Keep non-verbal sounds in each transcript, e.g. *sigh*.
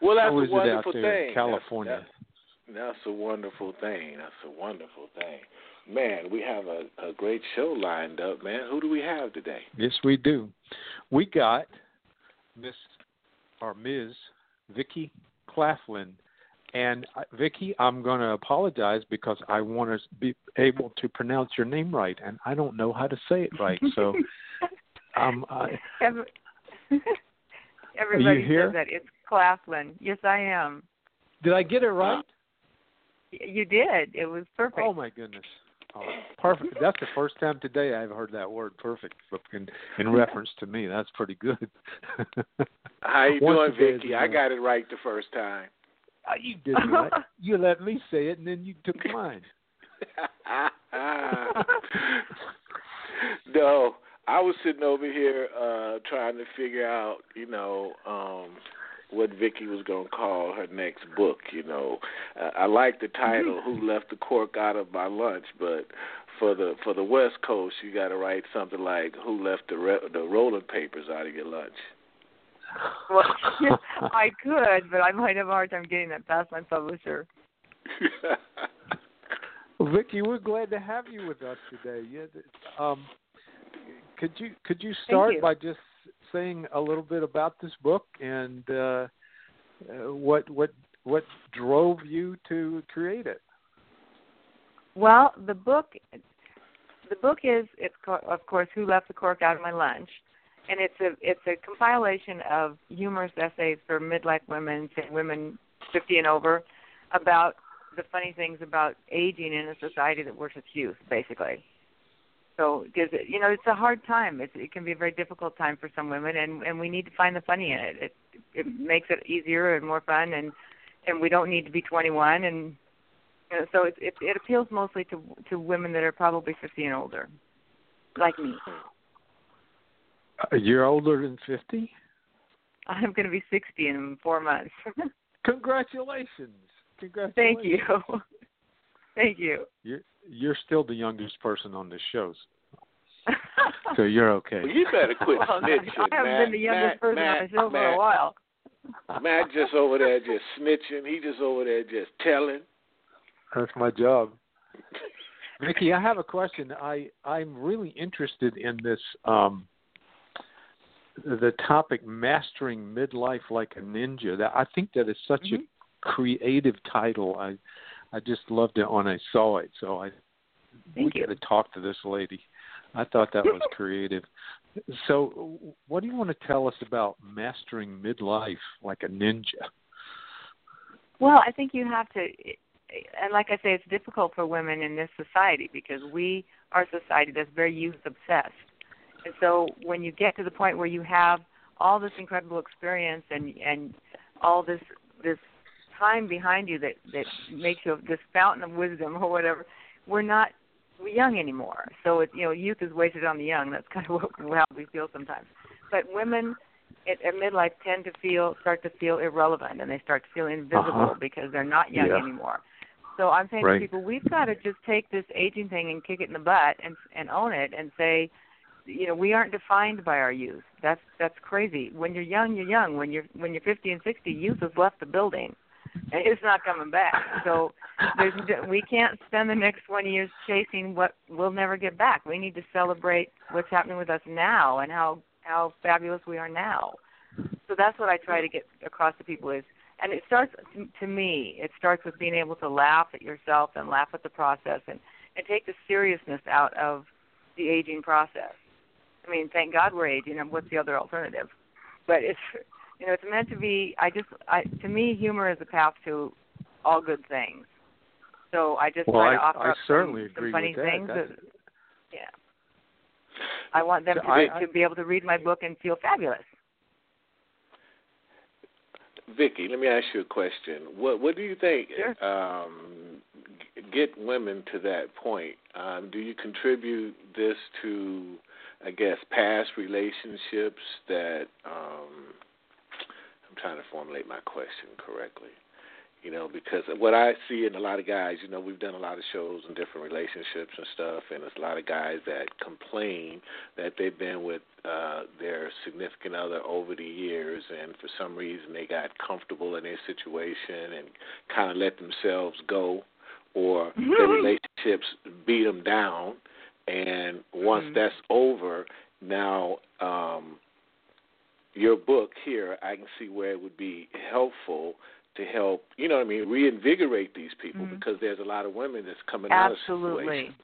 well, that's a wonderful thing. California. That's, that's, that's, a wonderful thing. That's a wonderful thing. Man, we have a, a great show lined up, man. Who do we have today? Yes, we do. We got Miss or Ms. Vikki Claflin. And uh, Vikki, I'm going to apologize because I want to be able to pronounce your name right, and I don't know how to say it right. So *laughs* Um, I, Every, *laughs* everybody says that it's Claflin. Yes, I am. Did I get it right? You did. It was perfect. Oh my goodness. Oh, perfect. That's the first time today I've heard that word "perfect" in, in reference to me. That's pretty good. *laughs* How you doing, Vikki? I got it right the first time. Oh, you did right. *laughs* you let me say it, and then you took *laughs* mine. no, I was sitting over here uh trying to figure out, you know, um what Vikki was going to call her next book, you know. Uh, I like the title Who Left the Cork Out of My Lunch, but for the for the West Coast, you got to write something like Who Left the re- the rolling papers out of your lunch. Well, *laughs* I could, but I might have a hard time getting that past my publisher. *laughs* well, Vikki, we're glad to have you with us today. Yeah, um, could you could you start you. by just saying a little bit about this book and uh, uh, what what what drove you to create it? Well, the book the book is it's called, of course who left the cork out of my lunch, and it's a it's a compilation of humorous essays for midlife women, and women 50 and over, about the funny things about aging in a society that worships youth, basically. So, because you know, it's a hard time. It's, it can be a very difficult time for some women, and and we need to find the funny in it. It it makes it easier and more fun, and and we don't need to be 21, and you know, so it, it it appeals mostly to to women that are probably 50 and older, like me. You're older than 50. I'm going to be 60 in four months. *laughs* Congratulations! Congratulations! Thank you. Thank you. You're you're still the youngest person on this show, so *laughs* you're okay. Well, you better quit well, snitching. I haven't Matt, been the youngest Matt, person Matt, on the show Matt, for a while. Matt just over there just snitching. He just over there just telling. That's my job. Vicki, I have a question. I I'm really interested in this um the topic mastering midlife like a ninja. That I think that is such mm-hmm. a creative title. I I just loved it when I saw it. So I Thank we you. got to talk to this lady. I thought that was creative. So, what do you want to tell us about mastering midlife like a ninja? Well, I think you have to, and like I say, it's difficult for women in this society because we are a society that's very youth obsessed. And so, when you get to the point where you have all this incredible experience and and all this this time behind you that that makes you this fountain of wisdom or whatever, we're not we young anymore. So it, you know, youth is wasted on the young. That's kind of *laughs* what, how we feel sometimes. But women at, at midlife tend to feel start to feel irrelevant and they start to feel invisible Uh-huh. because they're not young Yeah. anymore. So I'm saying Right. to people, we've got to just take this aging thing and kick it in the butt and and own it and say, you know, we aren't defined by our youth. That's that's crazy. When you're young, you're young. When you're when you're 50 and 60, youth has left the building. It's not coming back. So there's we can't spend the next 20 years chasing what we'll never get back. We need to celebrate what's happening with us now and how how fabulous we are now. So that's what I try to get across to people is and it starts to me it starts with being able to laugh at yourself and laugh at the process and and take the seriousness out of the aging process i mean thank god we're aging and what's the other alternative but it's you know it's meant to be i just i to me humor is a path to all good things so i just well, try I, to offer I up certainly some, agree some funny with that. things That's, that yeah i want them So to, I- to be able to read my book and feel fabulous Vikki, let me ask you a question. What what do you think Sure. um, g- get women to that point? Um, do you contribute this to, I guess, past relationships that? Um, I'm trying to formulate my question correctly. You know, because what I see in a lot of guys, you know, we've done a lot of shows and different relationships and stuff, and there's a lot of guys that complain that they've been with uh, their significant other over the years, and for some reason they got comfortable in their situation and kind of let themselves go, or their relationships beat them down, and once Mhm. that's over, now um, your book here, I can see where it would be helpful to help, you know what I mean, reinvigorate these people Mhm. because there's a lot of women that's coming out of absolutely situations.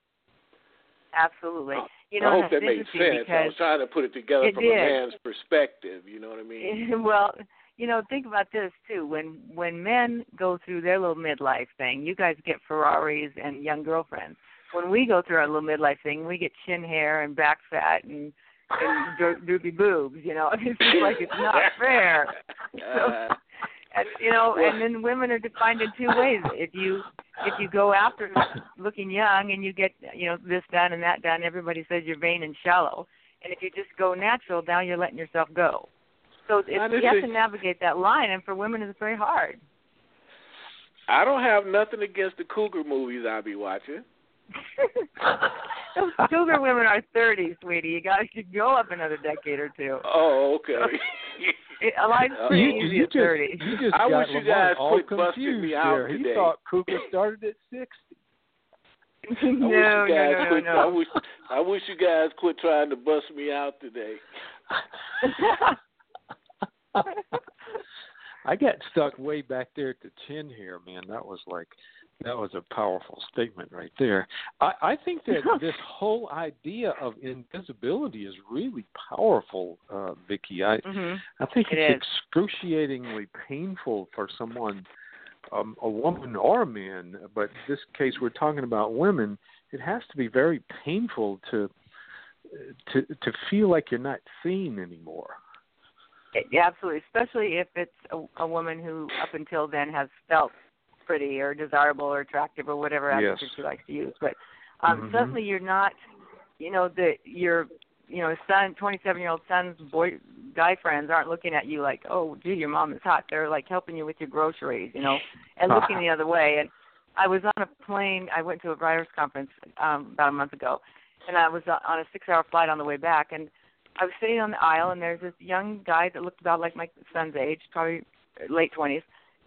absolutely Oh, you know I hope that made sense. I was trying to put it together It from a man's perspective. You know what I mean? *laughs* well, you know, think about this too. When when men go through their little midlife thing, you guys get Ferraris and young girlfriends. When we go through our little midlife thing, we get chin hair and back fat and and dro- droopy boobs. You know, *laughs* it's just like it's not *laughs* fair. Uh, And you know, and then women are defined in two ways. If you if you go after looking young and you get you know this done and that done, everybody says you're vain and shallow. And if you just go natural, now you're letting yourself go. So it's, you have to navigate that line, and for women, it's very hard. I don't have nothing against the cougar movies I be watching. *laughs* Those cougar women are thirty, sweetie. You got to go up another decade or two. Oh, okay. *laughs* It, life's Uh, pretty you, easy you at just, thirty. you just I wish you guys all quit busting confused me out there. He today. thought Cougar started at sixty. *laughs* I no, no, no, quit. no, I wish I wish you guys quit trying to bust me out today. *laughs* I got stuck way back there at the chin here, man. That was like that was a powerful statement right there. I, I think that *laughs* this whole idea of invisibility is really powerful, uh, Vikki. I hmm I think It it's is. excruciatingly painful for someone, um, a woman or a man, but in this case we're talking about women. It has to be very painful to to to feel like you're not seen anymore. Yeah, absolutely, especially if it's a, a woman who up until then has felt pretty or desirable or attractive or whatever yes. adjective she likes to use. But um, mm-hmm. certainly you're not, you know, the your you know son, 27 year old son's boy guy friends aren't looking at you like, oh, gee, your mom is hot. They're like helping you with your groceries, you know, and *laughs* looking the other way. And I was on a plane. I went to a writers conference um, about a month ago, and I was uh, on a six hour flight on the way back and. I was sitting on the aisle, and there's this young guy that looked about like my son's age, probably late 20s,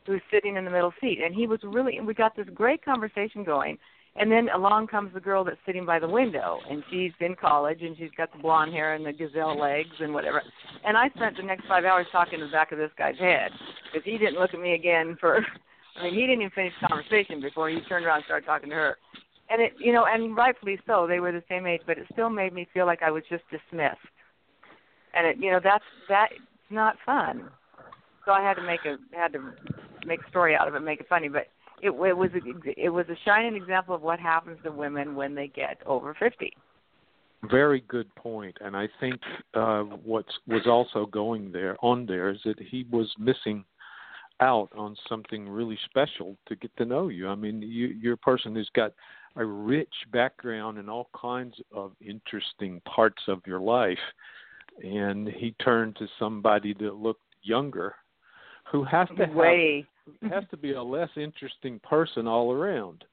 who's sitting in the middle seat. And he was really, we got this great conversation going. And then along comes the girl that's sitting by the window, and she's in college, and she's got the blonde hair and the gazelle legs and whatever. And I spent the next five hours talking to the back of this guy's head because he didn't look at me again for. *laughs* I mean, he didn't even finish the conversation before he turned around and started talking to her. And it, you know, and rightfully so, they were the same age, but it still made me feel like I was just dismissed. And it, you know, that's that's not fun. So I had to make a had to make a story out of it make it funny but it, it was a, it was a shining example of what happens to women when they get over fifty Very good point, and I think uh, what was also going there on there is that he was missing out on something really special to get to know you. I mean, you, you're a person who's got a rich background in all kinds of interesting parts of your life, and he turned to somebody that looked younger, who has to have way. has to be a less interesting person all around.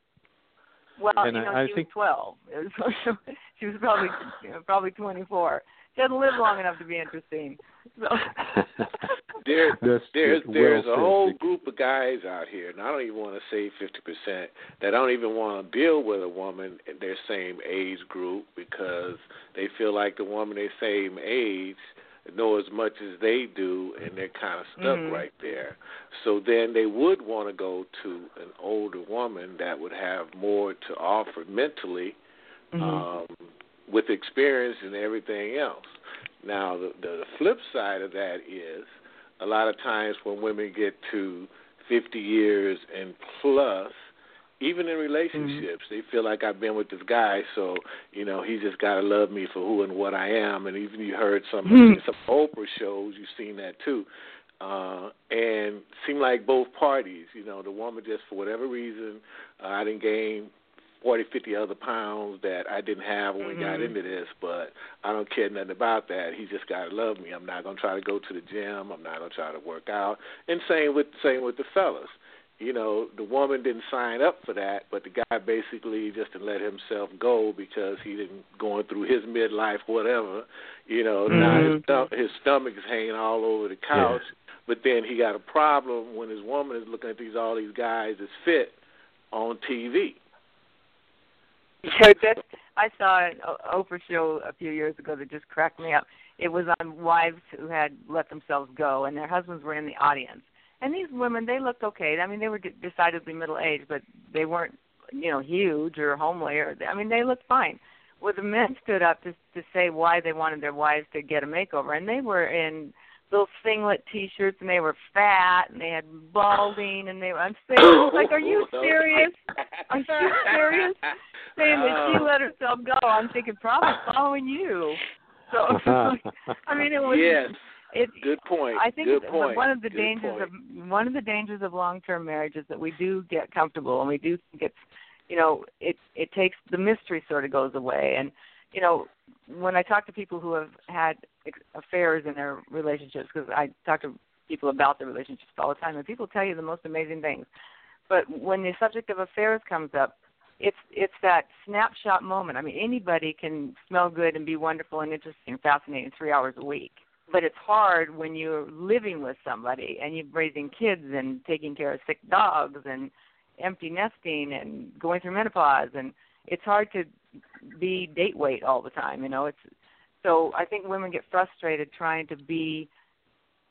well and you know I- I think- was twelve. *laughs* She was probably you know, probably twenty four she hadn't lived long enough to be interesting. So *laughs* There, *laughs* That's there's well there's a whole group of guys out here, and I don't even want to say fifty percent that don't even want to deal with a woman in their same age group because they feel like the woman their same age know as much as they do, and they're kind of stuck Mhm. right there. So then they would want to go to an older woman that would have more to offer mentally, Mhm. um, with experience and everything else. Now, the, the flip side of that is a lot of times when women get to 50 years and plus, even in relationships, they feel like I've been with this guy, so you know he just got to love me for who and what I am. And even you heard some Hmm. some Oprah shows, you've seen that too. Uh, and seem like both parties, you know, the woman just for whatever reason, uh, I didn't gain forty, fifty other pounds that I didn't have when we got Mhm. into this, but I don't care nothing about that. He just gotta love me. I'm not gonna try to go to the gym. I'm not gonna try to work out. And same with same with the fellas. You know, the woman didn't sign up for that, but the guy basically just let himself go because he didn't going through his midlife, whatever. You know, now his, Mhm. stom- his stomach is hanging all over the couch. But then he got a problem when his woman is looking at these all these guys that's fit on TV. Yeah, that I saw an Oprah show a few years ago that just cracked me up. It was on wives who had let themselves go, and their husbands were in the audience. And these women, they looked okay. I mean, they were decidedly middle aged, but they weren't, you know, huge or homely. Or I mean, they looked fine. Well, the men *laughs* stood up to to say why they wanted their wives to get a makeover, and they were in little singlet T-shirts, and they were fat, and they had balding, and they were. I'm saying, like, are you *laughs* serious? Are you serious? *laughs* saying that she Oh. let herself go. I'm thinking probably following you. So I mean, it was. yes. It, Good point. I think Good point. one of the Good dangers point. of one of the dangers of long-term marriage is that we do get comfortable and we do think it's, you know, it it takes the mystery sort of goes away. And you know, when I talk to people who have had affairs in their relationships, because I talk to people about their relationships all the time, and people tell you the most amazing things. But when the subject of affairs comes up, it's it's that snapshot moment. I mean, anybody can smell good and be wonderful and interesting and fascinating three hours a week. But it's hard when you're living with somebody and you're raising kids and taking care of sick dogs and empty nesting and going through menopause and it's hard to be date weight all the time, you know. It's so I think women get frustrated trying to be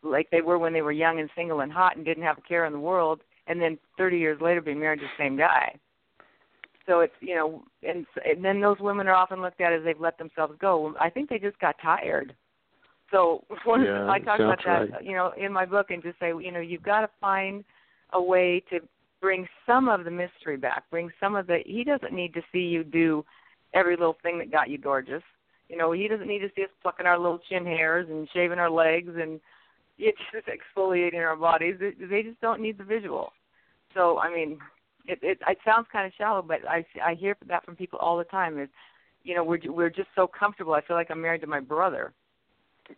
like they were when they were young and single and hot and didn't have a care in the world and then 30 years later be married to the same guy. So it's you know, and, and then those women are often looked at as they've let themselves go. I think they just got tired. So *laughs* one Yeah, I talk about that, right. you know, in my book, and just say, you know, you've got to find a way to bring some of the mystery back. Bring some of the. He doesn't need to see you do every little thing that got you gorgeous. You know, he doesn't need to see us plucking our little chin hairs and shaving our legs and it's *laughs* just exfoliating our bodies. They they just don't need the visual. So I mean, it it, it sounds kind of shallow, but I I hear that from people all the time. Is you know we're we're just so comfortable. I feel like I'm married to my brother.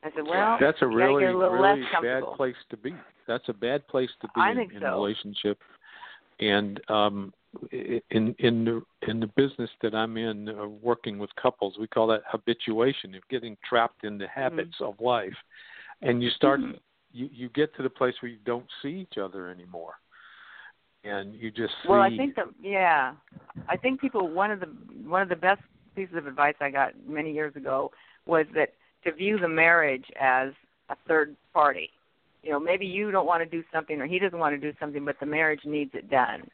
I said, well, That's a really, a really bad place to be. That's a bad place to be in, so. a relationship. And um, i- in in the in the business that I'm in, uh, working with couples, we call that habituation of getting trapped in the habits of life, and you start Mhm. you you get to the place where you don't see each other anymore, and you just see. Well, I think that yeah, I think people one of the one of the best pieces of advice I got many years ago was that to view the marriage as a third party. You know, maybe you don't want to do something or he doesn't want to do something, but the marriage needs it done.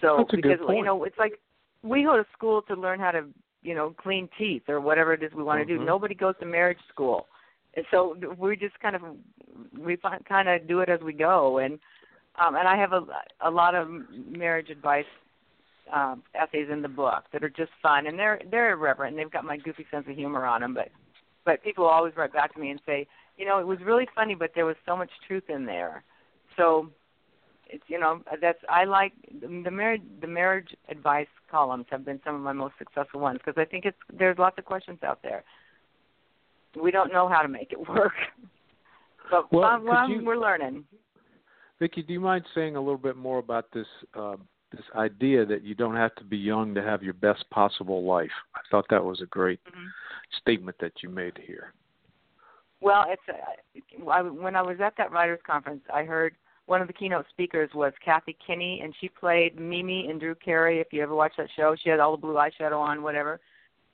So That's a good because you know, it's like we go to school to learn how to, you know, clean teeth or whatever it is we want to do. Nobody goes to marriage school. And so we just kind of we fi- kind of do it as we go and um and I have a a lot of marriage advice um essays in the book that are just fun and they're they're irreverent and they've got my goofy sense of humor on them but but people always write back to me and say you know it was really funny but there was so much truth in there so it's you know that's i like the marriage the marriage advice columns have been some of my most successful ones because i think it's there's lots of questions out there we don't know how to make it *laughs* work but Well, um, well, you- we're learning Vikki, do you mind saying a little bit more about this um, this idea that you don't have to be young to have your best possible life? I thought that was a great Mhm. Statement that you made here. Well, it's uh, I, when I was at that writers conference, I heard one of the keynote speakers was Kathy Kinney, and she played Mimi and Drew Carey. If you ever watch that show, she had all the blue eyeshadow on, whatever.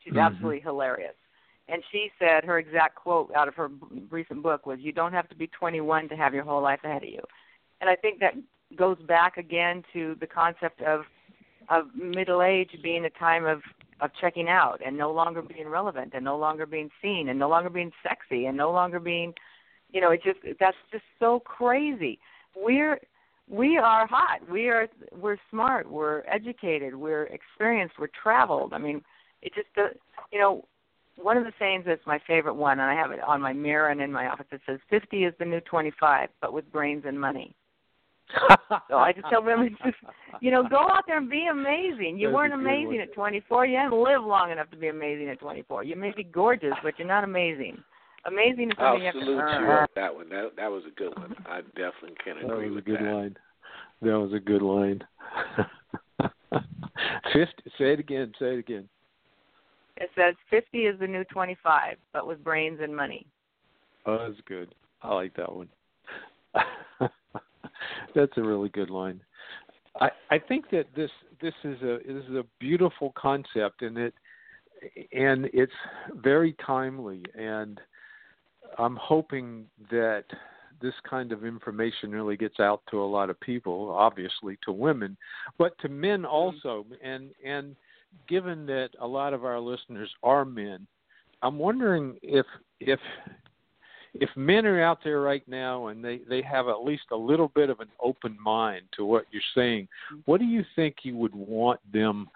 She's Mhm. absolutely hilarious. and she said her exact quote out of her recent book was, "You don't have to be 21 to have your whole life ahead of you," and I think that goes back again to the concept of of middle age being a time of of checking out and no longer being relevant and no longer being seen and no longer being sexy and no longer being you know it just that's just so crazy. We're we are hot. We are we're smart. We're educated. We're experienced. We're traveled. I mean it just uh, you know one of the sayings that's my favorite one and i have it on my mirror and in my office it says 50 is the new 25 but with brains and money *laughs* so I just tell women, just you know, go out there and be amazing. You That's weren't amazing at 24. You didn't live long enough to be amazing at 24. You may be gorgeous, but you're not amazing. Amazing is I'll something you have to salute earn. you on that one. That that was a good one. I definitely can That agree was a with good that. line. That was a good line. *laughs* Fifty. Say it again. Say it again. It says 50 is the new 25, but with brains and money. Oh, that's good. I like that one. That's a really good line. I I think that this this is a this is a beautiful concept and it and it's very timely and I'm hoping that this kind of information really gets out to a lot of people, obviously to women, but to men mm-hmm. also. And and given that a lot of our listeners are men, I'm wondering if if if men are out there right now and they they have at least a little bit of an open mind to what you're saying, what do you think you would want them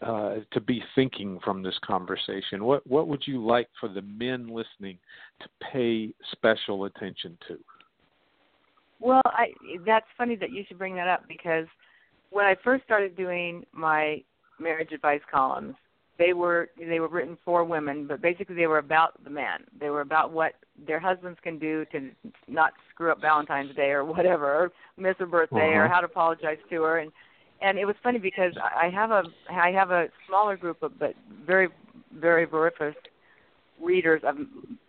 uh, to be thinking from this conversation? What what would you like for the men listening to pay special attention to? Well, I that's funny that you should bring that up because when I first started doing my marriage advice columns, they were they were written for women, but basically they were about the men. They were about what their husbands can do to not screw up Valentine's Day or whatever, or miss her birthday, or Uh-huh. how to apologize to her. And and it was funny because I have a I have a smaller group of but very very vociferous readers of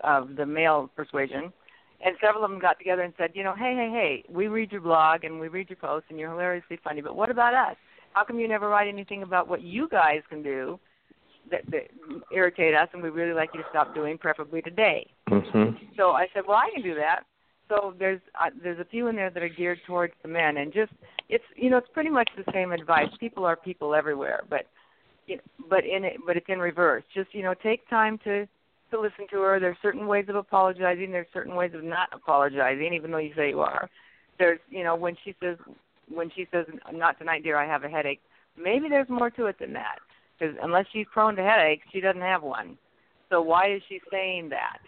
of the male persuasion and several of them got together and said, you know, hey, hey, hey, we read your blog and we read your posts and you're hilariously funny, but what about us? How come you never write anything about what you guys can do that, that irritate us and we really like you to stop doing, preferably today? Mm-hmm. So I said, well, I can do that. So there's uh, there's a few in there that are geared towards the men, and just it's you know it's pretty much the same advice. People are people everywhere, but you know, but in it but it's in reverse. Just you know take time to to listen to her. There's certain ways of apologizing. There's certain ways of not apologizing, even though you say you are. There's you know when she says when she says not tonight, dear, I have a headache. Maybe there's more to it than that. Because unless she's prone to headaches, she doesn't have one. So why is she saying that?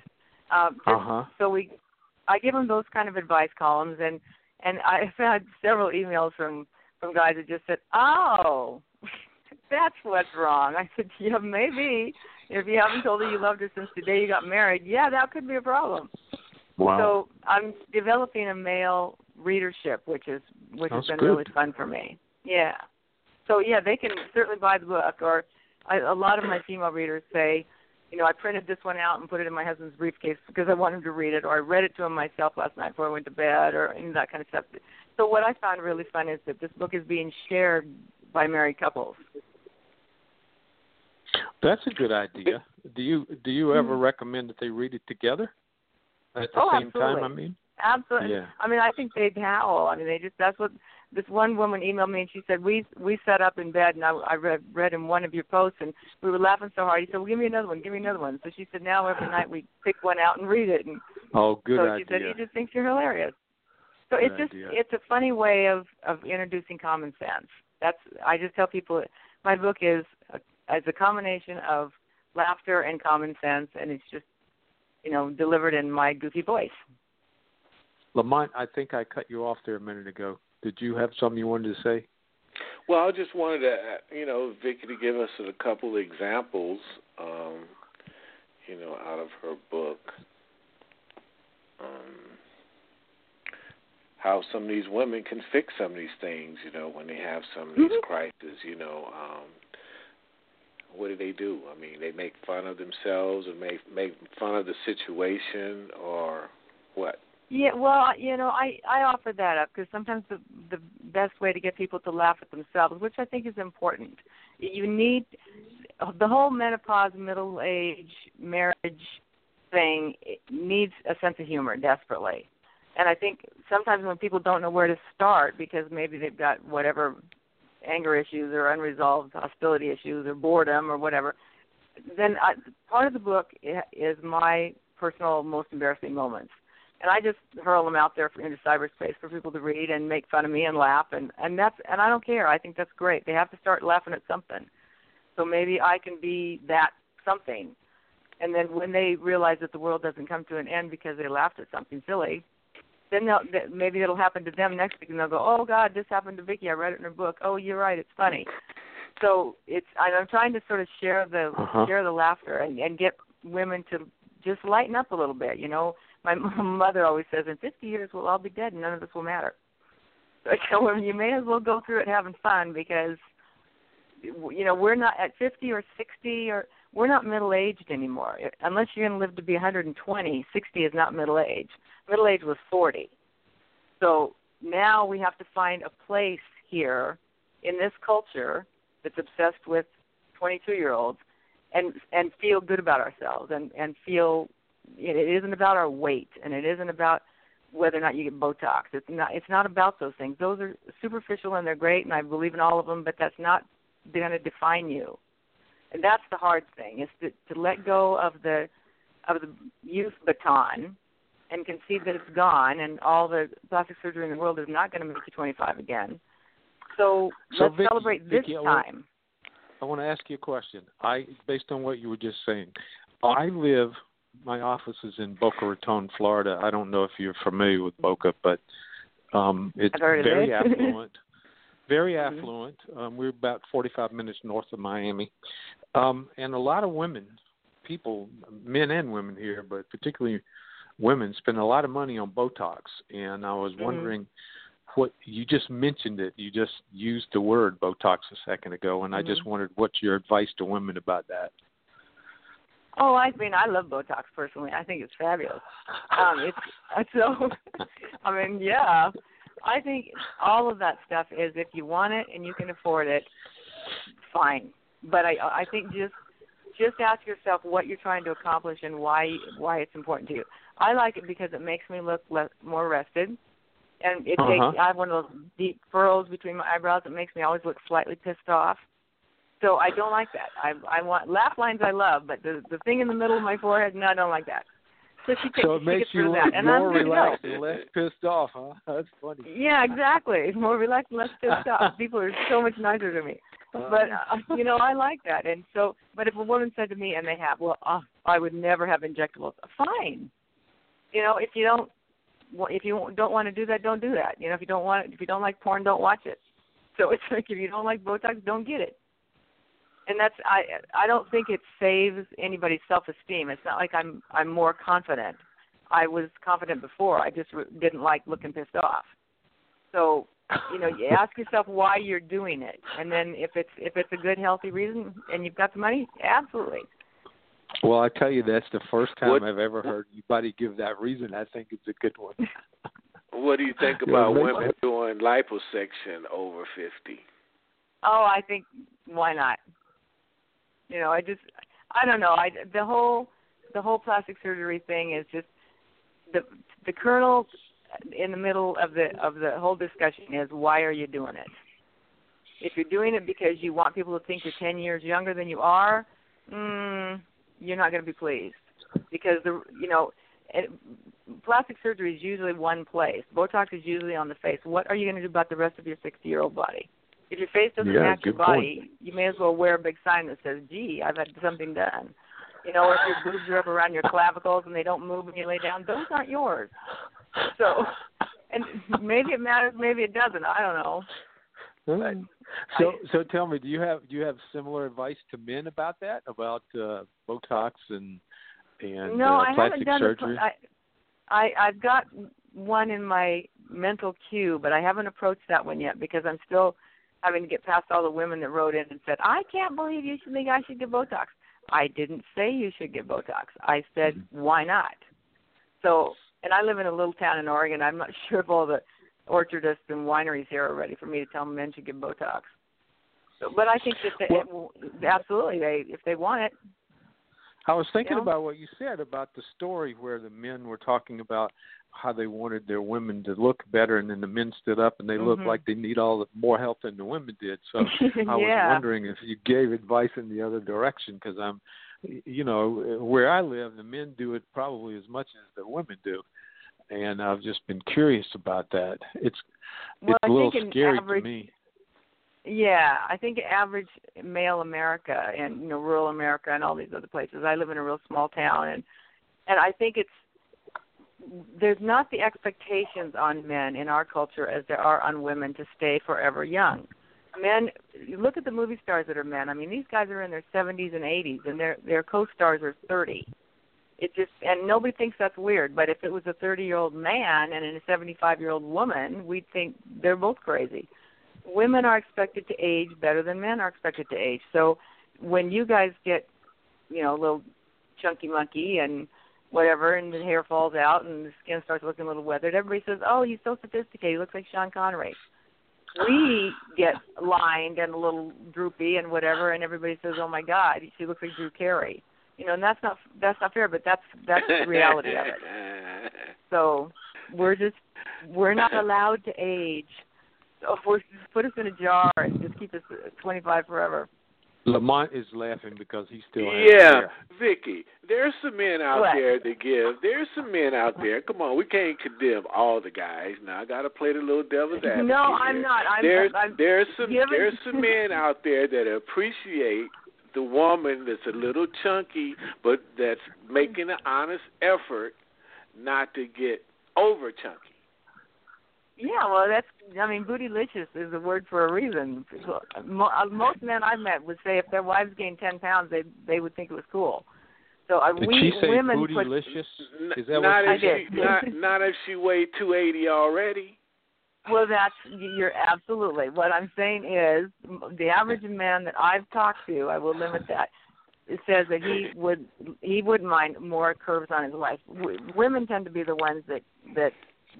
Um, just Uh-huh. so we I give them those kind of advice columns, and and *laughs* I've had several emails from from guys that just said, "Oh, *laughs* that's what's wrong." I said, "Yeah, maybe. If you haven't told her you loved her since the day you got married, yeah, that could be a problem." Wow. So I'm developing a male readership, which is which That's has been good. really fun for me. Yeah. So yeah, they can certainly buy the book, or I, a lot of my female readers say, you know, I printed this one out and put it in my husband's briefcase because I wanted him to read it, or I read it to him myself last night before I went to bed, or any of that kind of stuff. So what I found really fun is that this book is being shared by married couples. That's a good idea. Do you do you ever mm-hmm. recommend that they read it together at the Oh, same absolutely. time? I mean, Absolutely. Yeah. I mean, I think they'd howl. I mean, they just that's what this one woman emailed me and she said we we sat up in bed and I, I read read in one of your posts and we were laughing so hard. He said, "Well, give me another one. Give me another one." So she said, "Now every night we pick one out and read it." And oh, good so idea. she said, "He just thinks you're hilarious." So Good it's just idea. it's a funny way of of introducing common sense. That's I just tell people my book is a, is a combination of laughter and common sense, and it's just you know delivered in my goofy voice. Lamont, I think I cut you off there a minute ago. Did you have something you wanted to say? Well, I just wanted to, you know, Vikki to give us a couple of examples, um, you know, out of her book. Um, how some of these women can fix some of these things, you know, when they have some of these Mhm. crises, you know. Um, what do they do? I mean, they make fun of themselves and make make fun of the situation, or what? Yeah, well, you know, I I offer that up because sometimes the the best way to get people to laugh at themselves, which I think is important, you need the whole menopause, middle age, marriage thing needs a sense of humor desperately. And I think sometimes when people don't know where to start because maybe they've got whatever anger issues or unresolved hostility issues or boredom or whatever, then I, part of the book is my personal most embarrassing moments. And I just hurl them out there for, into cyberspace for people to read and make fun of me and laugh and and that's and I don't care. I think that's great. They have to start laughing at something. So maybe I can be that something. And then when they realize that the world doesn't come to an end because they laughed at something silly, then they'll, maybe it'll happen to them next week, and they'll go, "Oh God, this happened to Vikki. I read it in her book. Oh, you're right. It's funny." So it's I'm trying to sort of share the uh-huh. share the laughter and, and get women to just lighten up a little bit. You know, my *laughs* mother always says, "In 50 years, we'll all be dead, and none of this will matter." So *laughs* I tell women, you may as well go through it having fun because you know we're not at 50 or 60 or we're not middle aged anymore. Unless you're going to live to be 120, 60 is not middle age. Middle age was 40. So now we have to find a place here in this culture that's obsessed with 22 year olds and and feel good about ourselves and and feel it isn't about our weight and it isn't about whether or not you get botox it's not it's not about those things those are superficial and they're great and i believe in all of them but that's not going to define you and that's the hard thing is to to let go of the of the youth baton and concede that it's gone and all the plastic surgery in the world is not going to make you 25 again. So, so let's Vikki, celebrate this Vikki, time. I want to ask you a question. I, based on what you were just saying, I live. My office is in Boca Raton, Florida. I don't know if you're familiar with Boca, but um, it's very it. *laughs* affluent. very mm-hmm. affluent. Um, we're about 45 minutes north of Miami, um, and a lot of women, people, men and women here, but particularly women, spend a lot of money on Botox. And I was mm-hmm. wondering what you just mentioned it. You just used the word Botox a second ago, and mm-hmm. I just wondered what's your advice to women about that. Oh, I mean, I love Botox personally. I think it's fabulous. Um, it's *laughs* so. *laughs* I mean, yeah. I think all of that stuff is if you want it and you can afford it, fine. But I I think just just ask yourself what you're trying to accomplish and why why it's important to you. I like it because it makes me look less, more rested, and it uh-huh. takes. I have one of those deep furrows between my eyebrows that makes me always look slightly pissed off. So I don't like that. I I want laugh lines. I love, but the the thing in the middle of my forehead, no, I don't like that. So she takes so it makes you that, and I'm more relaxed and less pissed off, huh? *laughs* That's funny. Yeah, exactly. *laughs* More relaxed, less pissed off. *laughs* People are so much nicer to me. But uh, you know, I like that. And so, but if a woman said to me, and they have, well, uh, I would never have injectables. Fine. You know, if you don't, if you don't want to do that, don't do that. You know, if you don't want, if you don't like porn, don't watch it. So it's like if you don't like Botox, don't get it. And that's I I don't think it saves anybody's self esteem. It's not like I'm I'm more confident. I was confident before. I just didn't like looking pissed off. So you know, you ask yourself why you're doing it, and then if it's if it's a good, healthy reason, and you've got the money, absolutely. Well, I tell you, that's the first time what, I've ever heard anybody give that reason. I think it's a good one. *laughs* what do you think *laughs* about women doing liposuction over fifty? Oh, I think why not? You know, I just I don't know. I the whole the whole plastic surgery thing is just the the kernel in the middle of the of the whole discussion is why are you doing it? If you're doing it because you want people to think you're 10 years younger than you are, mm, you're not going to be pleased because the you know it, plastic surgery is usually one place. Botox is usually on the face. What are you going to do about the rest of your 60 year old body? If your face doesn't yeah, match your body, point. you may as well wear a big sign that says, "Gee, I've had something done." You know, or if your boobs are up around your clavicles and they don't move when you lay down, those aren't yours. So, and maybe it matters, maybe it doesn't. I don't know. But so, I, so tell me, do you have do you have similar advice to men about that, about uh, Botox and and no, uh, I plastic haven't done surgery? The, I, I I've got one in my mental queue, but I haven't approached that one yet because I'm still having to get past all the women that wrote in and said, "I can't believe you should think I should get Botox." I didn't say you should get Botox. I said, mm-hmm. "Why not?" So, and I live in a little town in Oregon. I'm not *laughs* sure if all the orchardists and wineries here are ready for me to tell men should get Botox. but I think that they, well, absolutely they if they want it. I was thinking you know? about what you said about the story where the men were talking about how they wanted their women to look better, and then the men stood up and they mm-hmm. looked like they need all the, more help than the women did. So *laughs* I was wondering if you gave advice in the other direction because I'm, you know, where I live, the men do it probably as much as the women do, and I've just been curious about that. It's well, it's a I little think in scary average, to me. Yeah, I think average male America and you know rural America and all these other places. I live in a real small town, and and I think it's there's not the expectations on men in our culture as there are on women to stay forever young. Men, you look at the movie stars that are men. I mean, these guys are in their 70s and 80s, and their their co-stars are 30. It just and nobody thinks that's weird. But if it was a 30-year-old man and a 75-year-old woman, we'd think they're both crazy. Women are expected to age better than men are expected to age. So when you guys get, you know, a little chunky monkey and whatever, and the hair falls out and the skin starts looking a little weathered, everybody says, "Oh, he's so sophisticated. He looks like Sean Connery." We get lined and a little droopy and whatever, and everybody says, "Oh my God, she looks like Drew Carey." You know, and that's not that's not fair, but that's that's the reality of it. *laughs* So we're just we're not allowed to age. So if we're just put us in a jar and just keep us 25 forever. Lamont is laughing because he still has yeah, hair. Vikki. There's some men out What? there that give. There's some men out there. Come on, we can't condemn all the guys. Now I got to play the little devil's advocate. No. I'm not. I'm, there's I'm, there's some you there's some men out there that appreciate the woman that's a little chunky, but that's making an honest effort not to get over chunky. Yeah, well, that's. I mean, bootylicious is a word for a reason. Mo- uh, Most men I've met would say if their wives gained ten pounds, they they would think it was cool. So uh, Did we she say women put. bootylicious? N- Is that not what if she she did? not not if she weighed two eighty already. Well, that's you're absolutely. What I'm saying is, the average man that I've talked to, I will limit that. It says that he would he wouldn't mind more curves on his wife. W- women tend to be the ones that that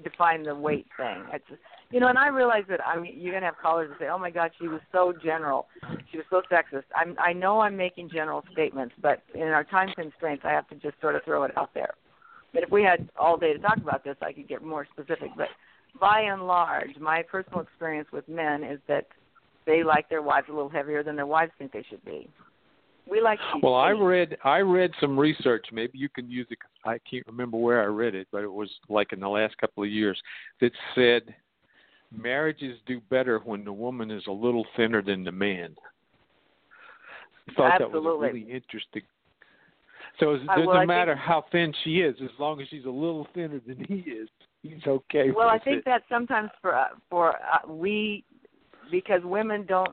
define the weight thing. It's you know, and I realize that I mean you're gonna have callers that say, "Oh my God, she was so general, she was so sexist." I'm I know I'm making general statements, but in our time constraints, I have to just sort of throw it out there. But if we had all day to talk about this, I could get more specific. But by and large, my personal experience with men is that they like their wives a little heavier than their wives think they should be. We like. to Well, I read I read some research. Maybe you can use it. I can't remember where I read it, but it was like in the last couple of years that said marriages do better when the woman is a little thinner than the man. I thought that was really interesting. So it doesn't well, I think- matter how thin she is, as long as she's a little thinner than he is, he's okay. Well, I think it. that sometimes for uh, for uh, we because women don't.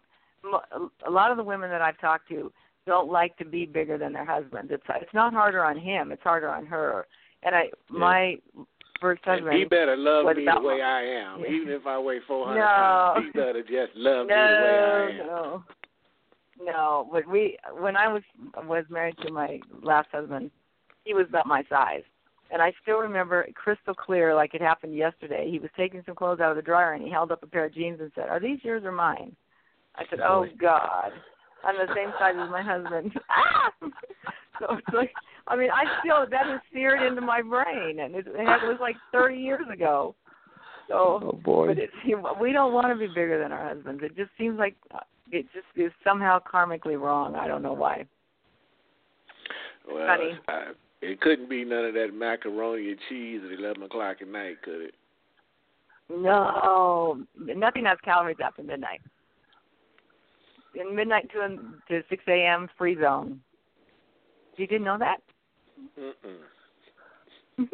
A lot of the women that I've talked to don't like to be bigger than their husbands. It's it's not harder on him; it's harder on her. And I my first And husband. he better love me the way I am, Yeah. even if I weigh four hundred No. pounds. He better just love me the way I am. no, no. But we, when I was was married to my last husband, he was about my size, and I still remember crystal clear, like it happened yesterday. He was taking some clothes out of the dryer, and he held up a pair of jeans and said, "Are these yours or mine?" I said, "Oh God, I'm the same size as my husband." *laughs* ah! So it's like, I mean, I still that is seared into my brain, and it, it was like 30 years ago. So Oh boy. but it's we don't want to be bigger than our husbands. It just seems like uh, it just is somehow karmically wrong. I don't know why. Well, Funny. I, it couldn't be none of that macaroni and cheese at eleven o'clock at night, could it? No, nothing has calories after midnight. In midnight to to six a.m. free zone. You didn't know that? Mm-mm. *laughs*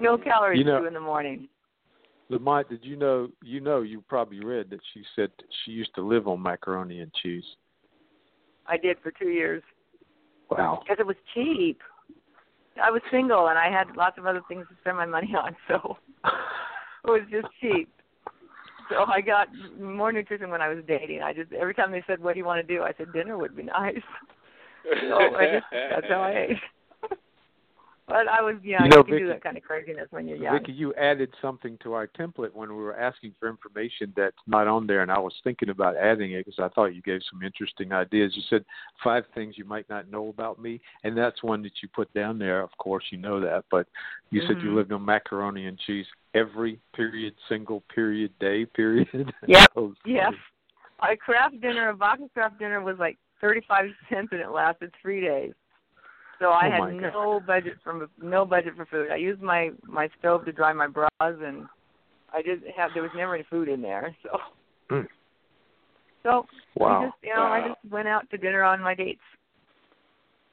No calories You know- two in the morning. Lamont, did you know? You know, you probably read that she said that she used to live on macaroni and cheese. I did for two years Wow. because it was cheap. I was single and I had lots of other things to spend my money on, so *laughs* it was just cheap. *laughs* So I got more nutrition when I was dating. I just every time they said, "What do you want to do?" I said, "Dinner would be nice." *laughs* So I just that's how I ate. But I was young. You know, you can Vikki, do that kind of craziness when you're young. Vikki, you added something to our template when we were asking for information that's not on there, and I was thinking about adding it because I thought you gave some interesting ideas. You said five things you might not know about me, and that's one that you put down there. Of course, you know that, but you mm-hmm. said you lived on macaroni and cheese every period, single period, day period. *laughs* Yep. yes. A Kraft dinner, a box of Kraft dinner was like thirty-five cents, and it lasted three days. So I oh had no budget for no budget for food. I used my my stove to dry my bras, and I did have there was never any food in there. *laughs* So, mm. so wow. I just you know wow. I just went out to dinner on my dates.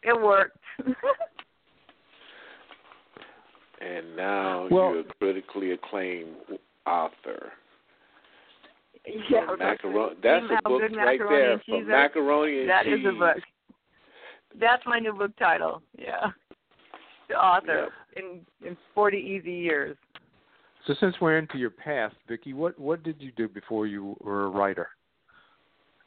It worked. *laughs* and now well, you're a critically acclaimed author. Yeah, macaroni. That's a book right there. From macaroni and that cheese. That is a book. That's my new book title. Yeah. The author yep. in in 40 easy years. So since we're into your past, Vikki, what what did you do before you were a writer?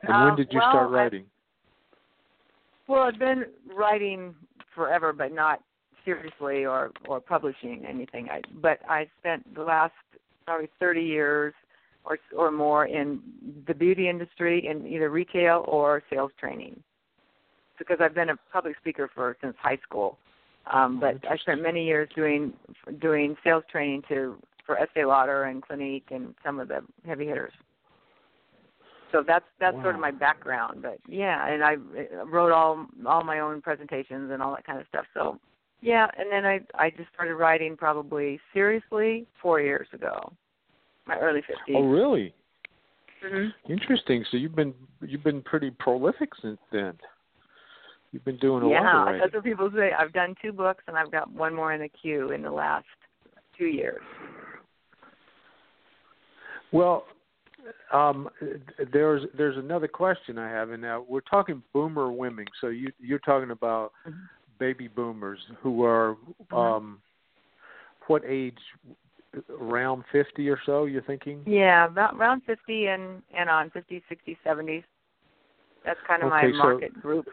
And um, when did you well, start writing? I, well, I've been writing forever, but not seriously or or publishing anything. I but I spent the last probably 30 years or or more in the beauty industry in either retail or sales training because I've been a public speaker for since high school. Um, but I spent many years doing doing sales training to for Estee Lauder and Clinique and some of the heavy hitters. So that's that's wow. sort of my background. But yeah, and I wrote all all my own presentations and all that kind of stuff. So yeah, and then I I just started writing probably seriously four years ago, my early fifties. Oh really? Mm-hmm. Interesting. So you've been you've been pretty prolific since then. You've been doing a yeah, lot of writing. that's what people say. I've done two books, and I've got one more in the queue in the last two years. Well, um, there's there's another question I have, and now we're talking boomer women. So you you're talking about mm-hmm. baby boomers who are mm-hmm. um, what age? Around fifty or so, you're thinking? Yeah, about around fifty and and on fifty, sixty, seventy. That's kind of okay, my market so, group.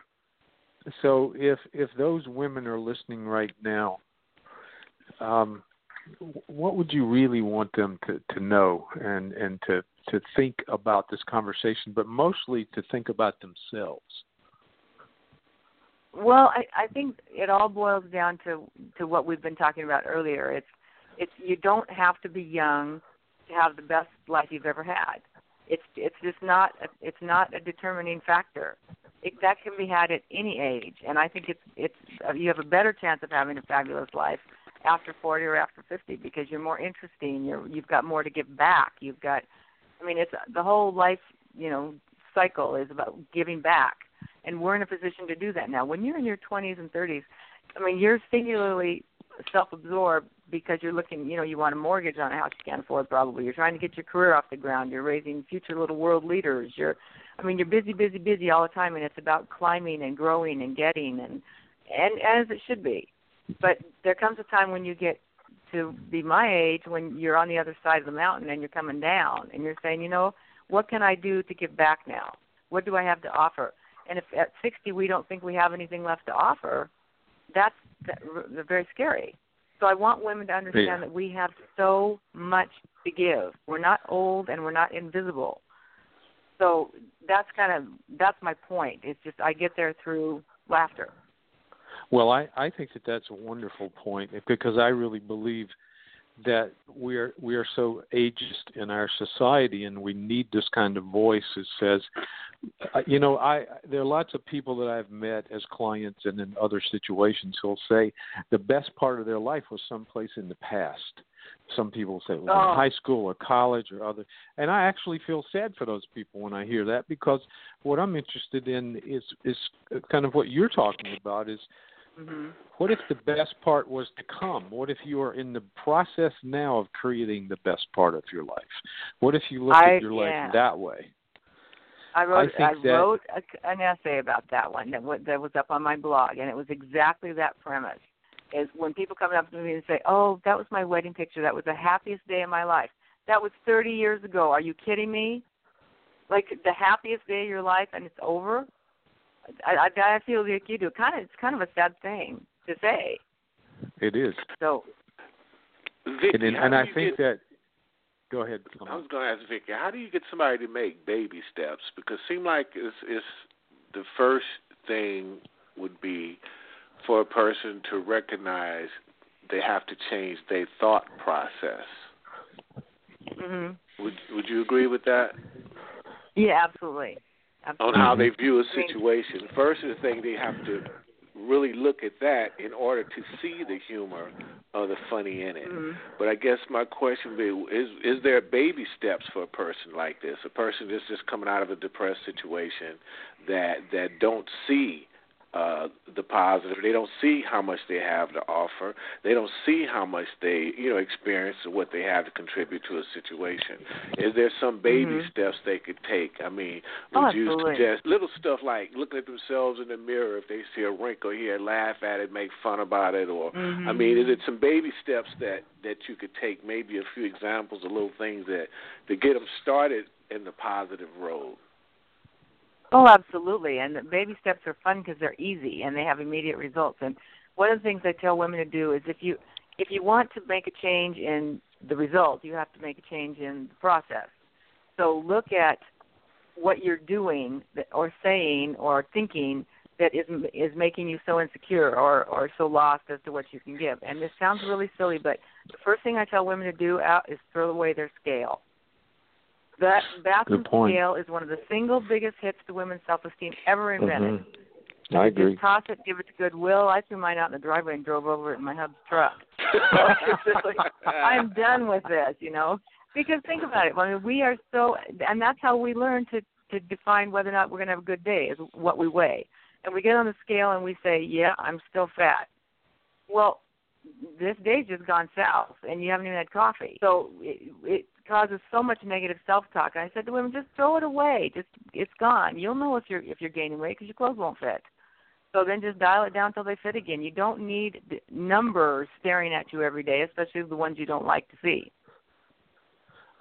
So if if those women are listening right now, um, what would you really want them to, to know and, and to, to think about this conversation, but mostly to think about themselves? Well, I, I think it all boils down to to what we've been talking about earlier. It's it's you don't have to be young to have the best life you've ever had. It's it's just not it's not a determining factor. It, that can be had at any age, and I think it's it's uh, you have a better chance of having a fabulous life after 40 or after 50 because you're more interesting. You're you've got more to give back. You've got, I mean, it's the whole life you know cycle is about giving back, and we're in a position to do that now. When you're in your 20s and 30s, I mean, you're singularly self-absorbed because you're looking, you know, you want a mortgage on a house you can't afford probably. You're trying to get your career off the ground. You're raising future little world leaders. You're I mean, you're busy, busy, busy all the time and it's about climbing and growing and getting and and as it should be. But there comes a time when you get to be my age when you're on the other side of the mountain and you're coming down and you're saying, you know, what can I do to give back now? What do I have to offer? And if at 60 we don't think we have anything left to offer, that's that, very scary. So I want women to understand yeah. that we have so much to give. We're not old and we're not invisible. So that's kind of that's my point. It's just I get there through laughter. Well, I I think that that's a wonderful point because I really believe that we are we are so ageist in our society and we need this kind of voice that says uh, you know i there are lots of people that i've met as clients and in other situations who'll say the best part of their life was someplace in the past some people say well, oh. in high school or college or other and i actually feel sad for those people when i hear that because what i'm interested in is is kind of what you're talking about is Mm-hmm. What if the best part was to come? What if you are in the process now of creating the best part of your life? What if you look at your yeah. life that way? I wrote I, I that, wrote a, an essay about that one that w- that was up on my blog, and it was exactly that premise. Is when people come up to me and say, "Oh, that was my wedding picture. That was the happiest day of my life. That was 30 years ago. Are you kidding me? Like the happiest day of your life, and it's over." I, I, I feel like you do. Kind of, it's kind of a sad thing to say, It is. So. Vikki, and, and I think get, that. Go ahead. I was going to ask Vikki, how do you get somebody to make baby steps? Because it seems like it's, it's the first thing would be for a person to recognize they have to change their thought process. Mm-hmm. Would Would you agree with that? Yeah, absolutely. Absolutely. On how they view a situation. First, the thing they have to really look at that in order to see the humor or the funny in it. Mm-hmm. But I guess my question would be: Is is there baby steps for a person like this? A person that's just coming out of a depressed situation that that don't see uh, the positive. They don't see how much they have to offer. They don't see how much they, you know, experience or what they have to contribute to a situation. Is there some baby mm-hmm. steps they could take? I mean, would oh, you suggest little stuff like looking at themselves in the mirror if they see a wrinkle here, laugh at it, make fun about it, or mm-hmm. I mean, is it some baby steps that that you could take? Maybe a few examples of little things that to get them started in the positive road. Oh, absolutely. And baby steps are fun because they're easy and they have immediate results. And one of the things I tell women to do is if you if you want to make a change in the result, you have to make a change in the process. So look at what you're doing or saying or thinking that is is making you so insecure or or so lost as to what you can give. And this sounds really silly, but the first thing I tell women to do out is throw away their scale. That bathroom scale is one of the single biggest hits to women's self-esteem ever invented. Mm-hmm. I agree. Just toss it, give it to Goodwill. I threw mine out in the driveway and drove over it in my hub's truck. *laughs* *laughs* I'm done with this, you know. Because think about it. I mean, we are so, and that's how we learn to to define whether or not we're going to have a good day is what we weigh. And we get on the scale and we say, "Yeah, I'm still fat." Well, this day's just gone south, and you haven't even had coffee. So it, it causes so much negative self-talk. And I said to women, just throw it away. Just it's gone. You'll know if you're if you're gaining weight because your clothes won't fit. So then just dial it down until they fit again. You don't need numbers staring at you every day, especially the ones you don't like to see.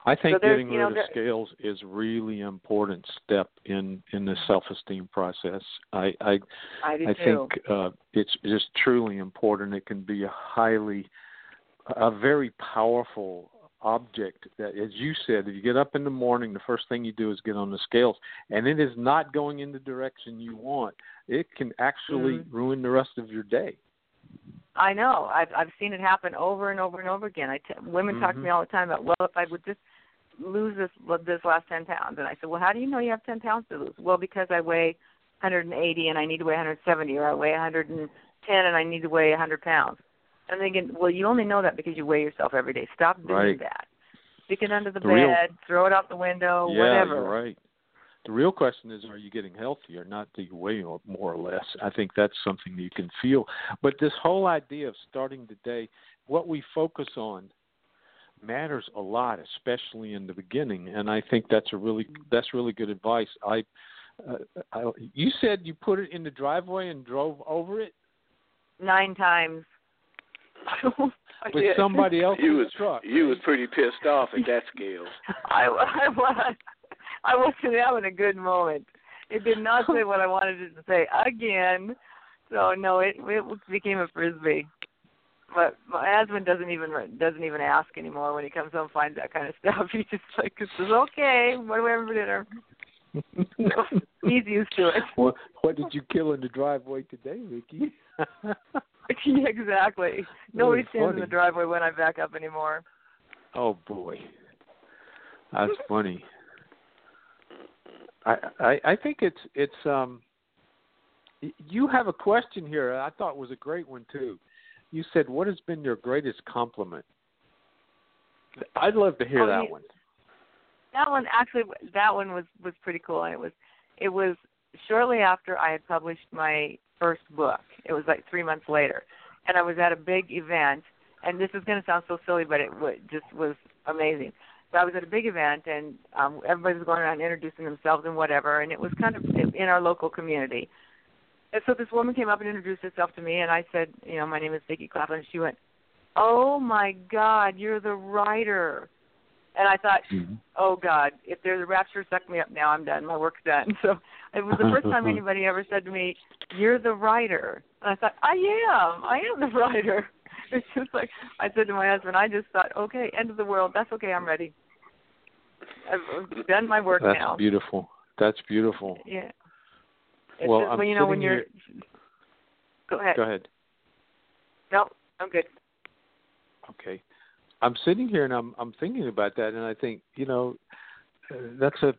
I think so getting you rid know, of there, scales is really important step in in the self-esteem process. I I, I, I think uh, it's just truly important. It can be a highly, a very powerful object that, as you said, if you get up in the morning, the first thing you do is get on the scales, and it is not going in the direction you want. It can actually mm-hmm. ruin the rest of your day. I know. I've I've seen it happen over and over and over again. I t- women mm-hmm. talk to me all the time about, well, if I would just lose this this last ten pounds, and I said, well, how do you know you have ten pounds to lose? Well, because I weigh 180 and I need to weigh 170, or I weigh 110 and I need to weigh 100 pounds. I'm thinking, well, you only know that because you weigh yourself every day. Stop doing right. that. Stick it under the, the bed, real, throw it out the window, yeah, whatever. you're right. The real question is, are you getting healthier? Not do you weigh more or less. I think that's something you can feel. But this whole idea of starting the day, what we focus on matters a lot, especially in the beginning. And I think that's a really that's really good advice. I, uh, I you said you put it in the driveway and drove over it nine times. *laughs* with somebody else's you was, truck. You was pretty pissed off at that scale. *laughs* I, I was. I wasn't having a good moment. It did not say what I wanted it to say again. So no, it it became a frisbee. But my husband doesn't even doesn't even ask anymore when he comes home and finds that kind of *laughs* stuff. He just like says, "Okay, what do we have for dinner?" *laughs* he's used to it. *laughs* What, what did you kill in the driveway today, Ricky? *laughs* yeah, exactly. Nobody stands funny. in the driveway when I back up anymore. Oh boy, that's funny. I, I I think it's it's um. You have a question here. I thought was a great one too. You said, "What has been your greatest compliment?" I'd love to hear Oh, that one. That one actually, that one was was pretty cool, and it was it was shortly after I had published my first book. It was like three months later, and I was at a big event. And this is going to sound so silly, but it w- just was amazing. So I was at a big event, and um, everybody was going around introducing themselves and whatever, and it was kind of in our local community. And so this woman came up and introduced herself to me, and I said, you know, my name is Vikki Claflin. And she went, "Oh my God, you're the writer." And I thought, Mm-hmm. oh God, if there's a rapture, suck me up now. I'm done. My work's done. *laughs* So it was the first time *laughs* anybody ever said to me, "You're the writer." And I thought, I am. I am the *laughs* writer. it's just like I said to my husband, I just thought, okay, end of the world. That's okay. I'm ready. I've done my work That's now. That's beautiful. That's beautiful. Yeah. It's Well, just, well, you know, when you're. here- Go ahead. Go ahead. No, I'm good. Okay. I'm sitting here and I'm I'm thinking about that and I think, you know, uh, that's a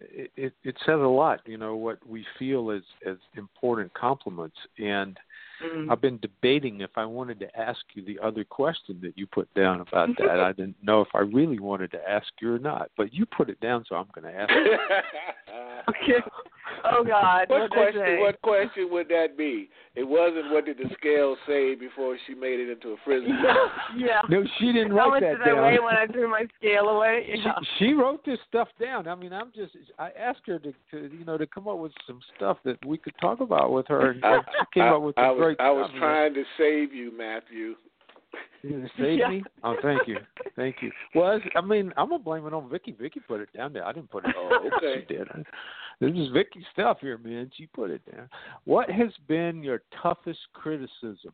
it, it it says a lot, you know, what we feel as as important compliments and Mm. I've been debating if I wanted to ask you the other question that you put down about *laughs* that. I didn't know if I really wanted to ask you or not, but you put it down, so I'm going to ask. You. *laughs* Okay. Oh God. what What question? What question would that be? It wasn't what did the scale say before she made it into a frisbee. *laughs* yeah. No, she didn't write How write much that did down. I weigh when I threw my scale away? Yeah. she, she wrote this stuff down. I mean, I'm just I asked her to, to you know to come up with some stuff that we could talk about with her, and I, she came I, up with I some was, great I was trying to save you, Matthew. You gonna save Yeah. me? *laughs* Oh, thank you, thank you. Well, I mean, I'm gonna blame it on Vikki. Vikki put it down there. I didn't put it. Oh, okay. *laughs* She did. This is Vikki's stuff here, man. She put it down. What has been your toughest criticism?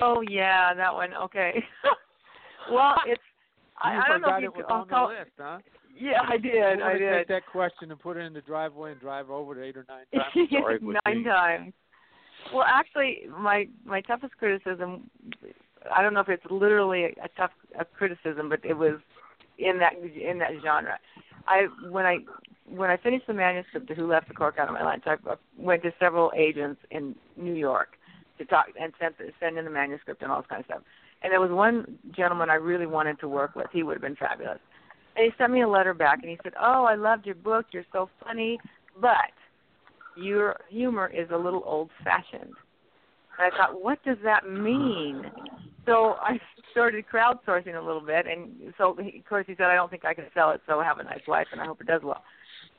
Oh yeah, that one. Okay. *laughs* well, *laughs* it's. I, you I don't know if you it was I'll on call, the list, huh? Yeah, I did. You I wanna did. take that question and put it in the driveway and drive over it eight or nine times. It's all right with Nine times. Well, actually, my my toughest criticism. I don't know if it's literally a, a tough a criticism, but it was in that in that genre. I when I when I finished the manuscript Who Left the Cork Out of My Lunch, I went to several agents in New York to talk and sent send in the manuscript and all this kind of stuff. And there was one gentleman I really wanted to work with. He would have been fabulous. And he sent me a letter back and he said, "Oh, I loved your book. You're so funny, but your humor is a little old-fashioned." And I thought, "What does that mean?" So I started crowdsourcing a little bit, and so he, of course he said, "I don't think I can sell it, so have a nice life, and I hope it does well."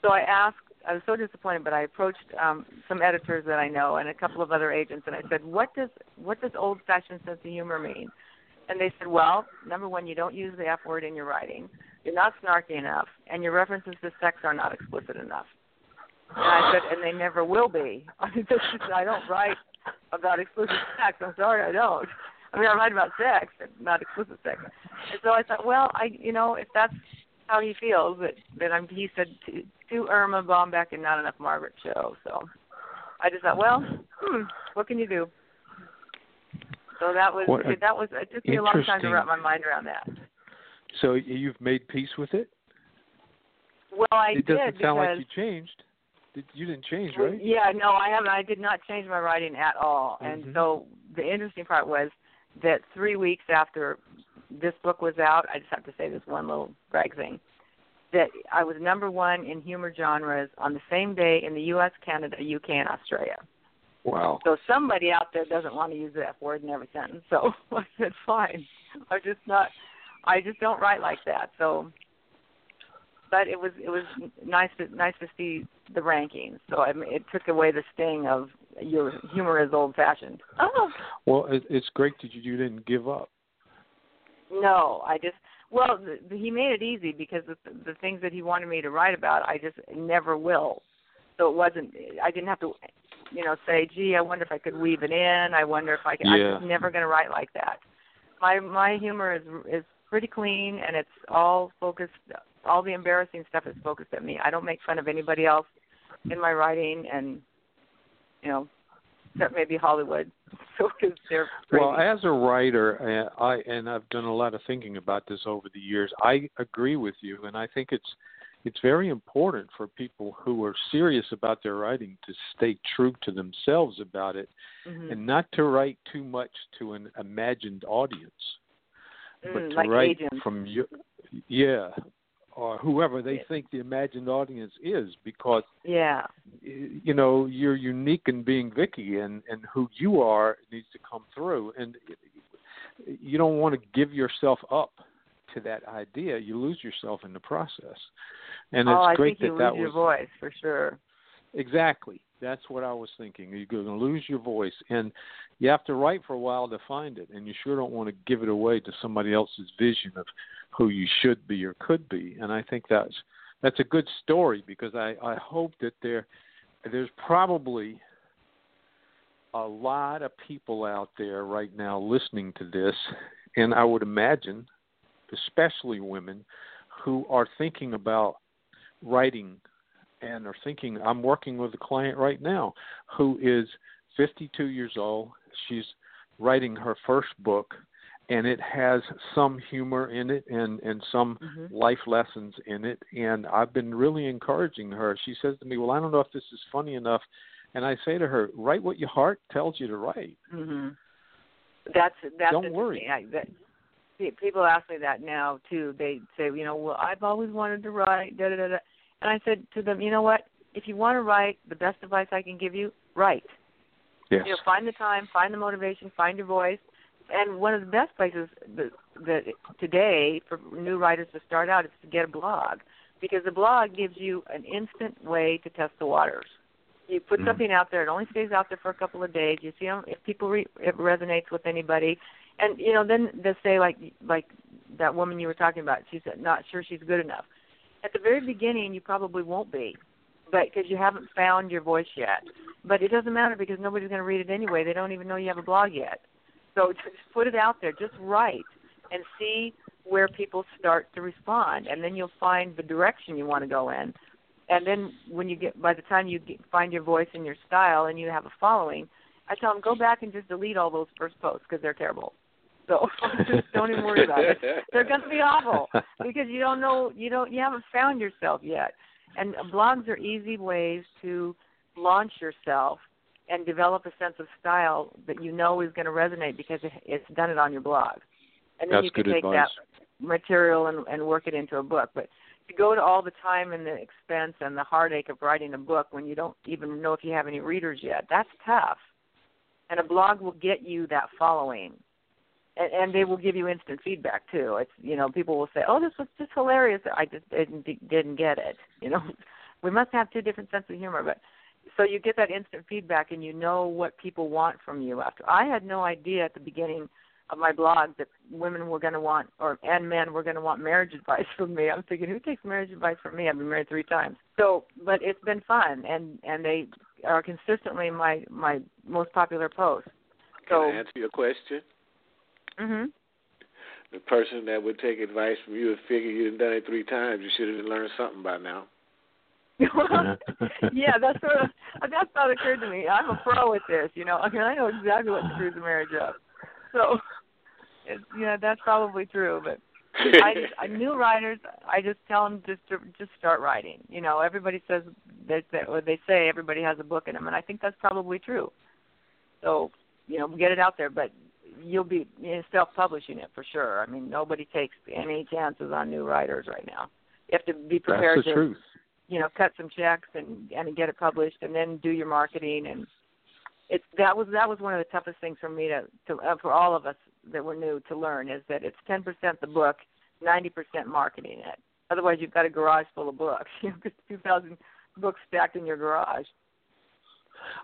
So I asked. I was so disappointed, but I approached um, some editors that I know and a couple of other agents, and I said, "What does what does old-fashioned sense of humor mean?" And they said, "Well, number one, you don't use the F word in your writing. You're not snarky enough, and your references to sex are not explicit enough." And I said, "And they never will be. *laughs* I don't write about explicit sex. I'm sorry, I don't. I mean, I write about sex, not explicit sex." And so I thought, well, I, you know, if that's how he feels, that then I'm. He said to, to Erma Bombeck and not enough Margaret Cho. So I just thought, well, hmm, what can you do? So that was What that was. It took me a long time to wrap my mind around that. So you've made peace with it? Well, I did. it doesn't did sound like you changed. Did, you didn't change, right? Yeah, no, I haven't. I did not change my writing at all. Mhm. And so the interesting part was that three weeks after this book was out, I just have to say this one little brag thing, that I was number one in humor genres on the same day in the U.S., Canada, UK, and Australia. Wow. So somebody out there doesn't want to use the F word in every sentence. So *laughs* I said, fine. I'm just not. I just don't write like that. So, but it was it was nice to nice to see the rankings. So I mean, it took away the sting of your humor is old fashioned. Oh Well, it, it's great that you, you didn't give up. no, I just well the, the, he made it easy because the the things that he wanted me to write about, I just never will. So it wasn't. I didn't have to, you know, say, "Gee, I wonder if I could weave it in. I wonder if I could." I'm just never going to write like that. My my humor is is pretty clean, and it's all focused. All the embarrassing stuff is focused at me. I don't make fun of anybody else in my writing, and you know, except maybe Hollywood. *laughs* So because they're crazy. Well, as a writer, uh, I and I've done a lot of thinking about this over the years. I agree with you, and I think it's it's very important for people who are serious about their writing to stay true to themselves about it, Mhm. and not to write too much to an imagined audience, but Mm, to like write agents. from your yeah, or whoever they think the imagined audience is, because Yeah. you know you're unique in being Vikki, and and who you are needs to come through, and you don't want to give yourself up to that idea. You lose yourself in the process, and oh, it's oh, I great think you that that lose your was voice for sure. exactly that's what I was thinking. You're going to lose your voice, and you have to write for a while to find it, and you sure don't want to give it away to somebody else's vision of who you should be or could be. And I think that's that's a good story because I I hope that there there's probably a lot of people out there right now listening to this, and I would imagine, especially women, who are thinking about writing and are thinking. I'm working with a client right now who is 52 years old. She's writing her first book and it has some humor in it and and some mm-hmm. life lessons in it and I've been really encouraging her. She says to me, "Well, I don't know if this is funny enough." And I say to her, "Write what your heart tells you to write." Mhm. That's that's Don't worry. I, that, people ask me that now too. They say, you know, well, I've always wanted to write, da da da. da. And I said to them, you know what? If you want to write, the best advice I can give you, write. Yes. You know, find the time, find the motivation, find your voice, and one of the best places that, that today for new writers to start out is to get a blog because the blog gives you an instant way to test the waters. You put mm-hmm. something out there; it only stays out there for a couple of days. You see if people re- it resonates with anybody, and you know then they say like like that woman you were talking about. She's not sure she's good enough. At the very beginning, you probably won't be, but because you haven't found your voice yet. But it doesn't matter because nobody's going to read it anyway. They don't even know you have a blog yet. So just put it out there. Just write and see where people start to respond, and then you'll find the direction you want to go in. And then when you get, by the time you get, find your voice and your style, and you have a following, I tell them go back and just delete all those first posts because they're terrible. So *laughs* just don't even worry about it. They're going to be awful *laughs* because you don't know, you don't, you haven't found yourself yet. And blogs are easy ways to launch yourself and develop a sense of style that you know is going to resonate because it's done it on your blog. And then That's you can take advice. that material and, and work it into a book. But to go to all the time and the expense and the heartache of writing a book when you don't even know if you have any readers yet, that's tough. And a blog will get you that following. And, and they will give you instant feedback too. It's you know people will say, "Oh, this was just hilarious." I just didn't didn't get it. *laughs* You know, we must have two different senses of humor, but so you get that instant feedback and you know what people want from you after i had no idea at the beginning of my blog that women were going to want or and men were going to want marriage advice *laughs* from me i'm thinking who takes marriage advice from me i've been married three times so but it's been fun and and they are consistently my my most popular posts so Can I answer your question mhm the person that would take advice from you would figure you'd done it three times you should have learned something by now *laughs* yeah, that's sort of that's not occurred to me. I'm a pro at this, you know. I mean, I know exactly what screws a marriage up. So, it's, yeah, that's probably true. But I, just, I *laughs* new writers, I just tell them just to just start writing. You know, everybody says that, that or they say everybody has a book in them, and I think that's probably true. So, you know, get it out there, but you'll be self-publishing it for sure. I mean, nobody takes any chances on new writers right now. You have to be prepared to truth. you know cut some checks and and get it published and then do your marketing. And it's that was that was one of the toughest things for me to to uh, for all of us that were new to learn is that it's 10% the book 90% marketing it. Otherwise you've got a garage full of books. *laughs* You've got 2000 books stacked in your garage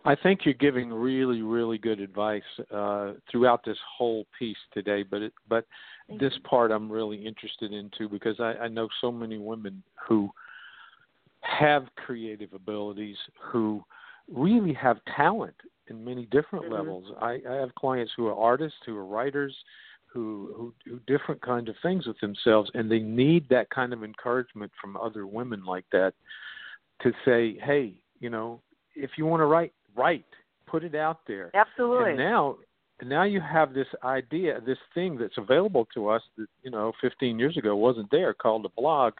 I think you're giving really, really good advice uh, throughout this whole piece today. But it, but Thank this you. part I'm really interested in too because I, I know so many women who have creative abilities who really have talent in many different mm-hmm. levels. I, I have clients who are artists, who are writers, who who do different kinds of things with themselves, and they need that kind of encouragement from other women like that to say, "Hey, you know, if you want to write, write, put it out there." Absolutely. And now, now you have this idea, this thing that's available to us that you know 15 years ago wasn't there, called a blog,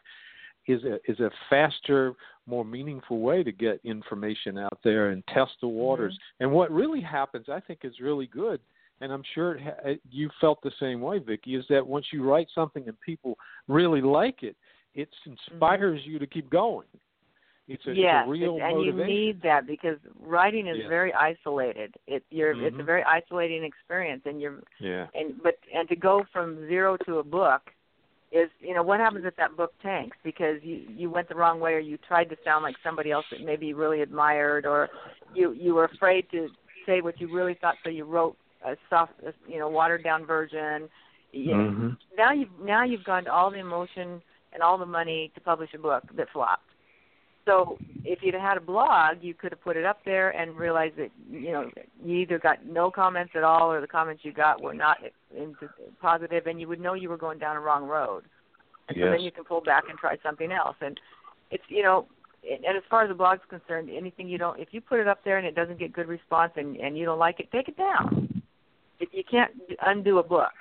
is a is a faster, more meaningful way to get information out there and test the waters. Mm-hmm. And what really happens, I think, is really good. And I'm sure it ha- you felt the same way, Vikki. Is that once you write something and people really like it, it inspires mm-hmm. you to keep going. It's a, yes, it's a real and motivation. you need that because writing is Yes. very isolated. It you're it's a Mhm. very isolating experience, and you're yeah. and but and to go from zero to a book is you know what happens if that book tanks because you you went the wrong way or you tried to sound like somebody else that maybe you really admired or you you were afraid to say what you really thought so you wrote a soft a, you know watered down version you, hmm now you've now you've gone to all the emotion and all the money to publish a book that flopped So if you'd had a blog, you could have put it up there and realized that you know you either got no comments at all, or the comments you got were not positive, and you would know you were going down a wrong road. And yes. so then you can pull back and try something else. And it's you know, and as far as the blog's concerned, anything you don't, if you put it up there and it doesn't get good response and and you don't like it, take it down. If you can't undo a book,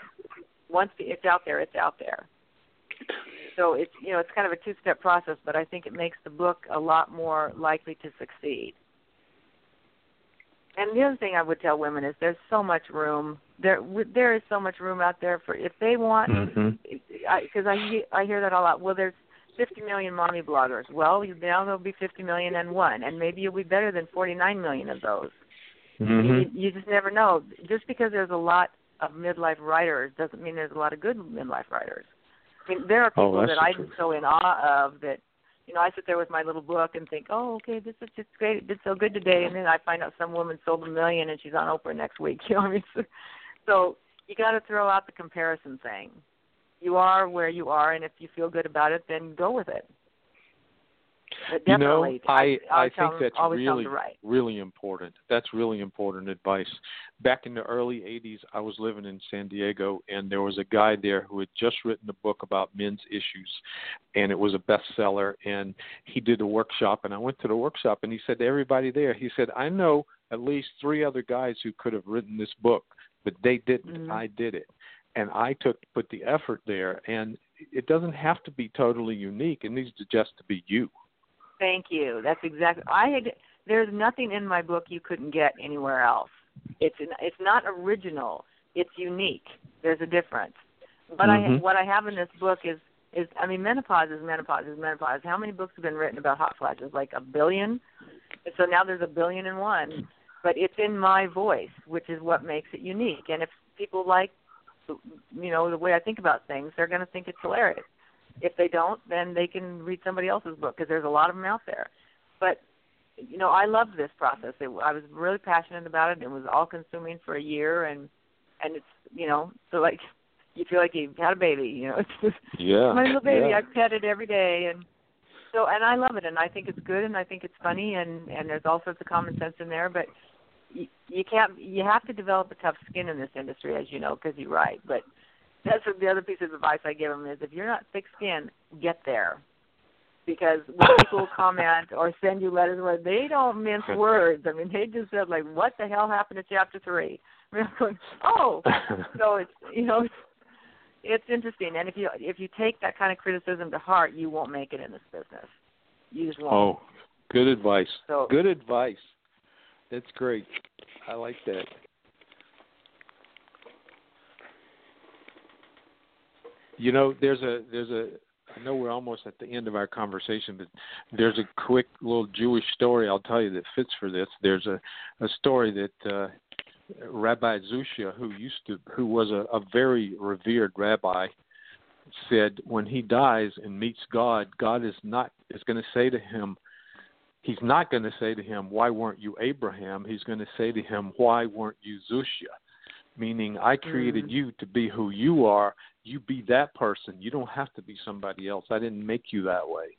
once it's out there, it's out there so it's you know it's kind of a two step process, but I think it makes the book a lot more likely to succeed. And the other thing I would tell women is there's so much room there. There is so much room out there for if they want. Because mm-hmm. I, I I hear that a lot. Well, there's 50 million mommy bloggers. Well, now there'll be 50 million and one, and maybe you'll be better than 49 million of those. Mm-hmm. You, you just never know. Just because there's a lot of midlife writers doesn't mean there's a lot of good midlife writers. I mean, there are oh, people oh, that I'm so in awe of that, you know, I sit there with my little book and think, oh, okay, this is just great. It did so good today, and then I find out some woman sold a million and she's on Oprah next week. *laughs* You know, I mean, *laughs* so you got to throw out the comparison thing. You are where you are, and if you feel good about it, then go with it. But you know, I I, I think that's really right. really important. That's really important advice. Back in the early '80s, I was living in San Diego, and there was a guy there who had just written a book about men's issues, and it was a bestseller. And he did a workshop, and I went to the workshop, and he said to everybody there, he said, "I know at least three other guys who could have written this book, but they didn't. Mm-hmm. I did it." And I took put the effort there, and it doesn't have to be totally unique. It needs to just to be you. Thank you. That's exactly. I had. There's nothing in my book you couldn't get anywhere else. It's an, it's not original. It's unique. There's a difference. But mm-hmm. I what I have in this book is is I mean menopause is menopause is menopause. How many books have been written about hot flashes? Like a billion. And so now there's a billion and one. But it's in my voice, which is what makes it unique. And if people like, you know, the way I think about things, they're going to think it's hilarious. If they don't, then they can read somebody else's book because there's a lot of them out there. But you know, I loved this process. It, I was really passionate about it. It was all consuming for a year, and and it's you know, so like *laughs* you feel like you've had a baby. You know, *laughs* it's just yeah, my little baby. Yeah. I pet it every day, and so and I love it, and I think it's good, and I think it's funny, and and there's all sorts of common sense in there, but. You, you can't. You have to develop a tough skin in this industry, as you know, because you write. But that's the other piece of advice I give them is if you're not thick skinned, get there. Because when *laughs* people comment or send you letters where they don't mince words, I mean they just said like, "What the hell happened to chapter three? I *laughs* mean, I'm going, "Oh," *laughs* so it's you know, it's, it's interesting. And if you if you take that kind of criticism to heart, you won't make it in this business. You just won't. Oh, good advice. So, good advice. That's great. I like that. You know, there's a there's a I know we're almost at the end of our conversation, but there's a quick little Jewish story I'll tell you that fits for this. There's a a story that uh, Rabbi Zusha, who used to who was a, a very revered rabbi, said when he dies and meets God, God is not is going to say to him, He's not going to say to him, "Why weren't you Abraham?" He's going to say to him, "Why weren't you Zusha?" Meaning, I created mm. you to be who you are, you be that person. You don't have to be somebody else. I didn't make you that way.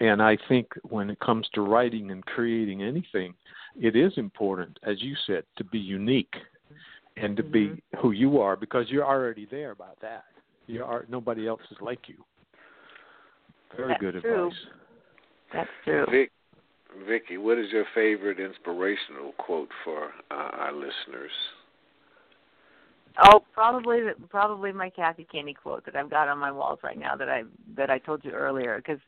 And I think when it comes to writing and creating anything, it is important, as you said, to be unique and to mm-hmm. be who you are because you're already there about that. You are nobody else is like you. Very That's good true. advice. That's true. Vic, Vikki, what is your favorite inspirational quote for uh, our listeners? Oh, probably probably my Kathy Kinney quote that I've got on my walls right now that I that I told you earlier because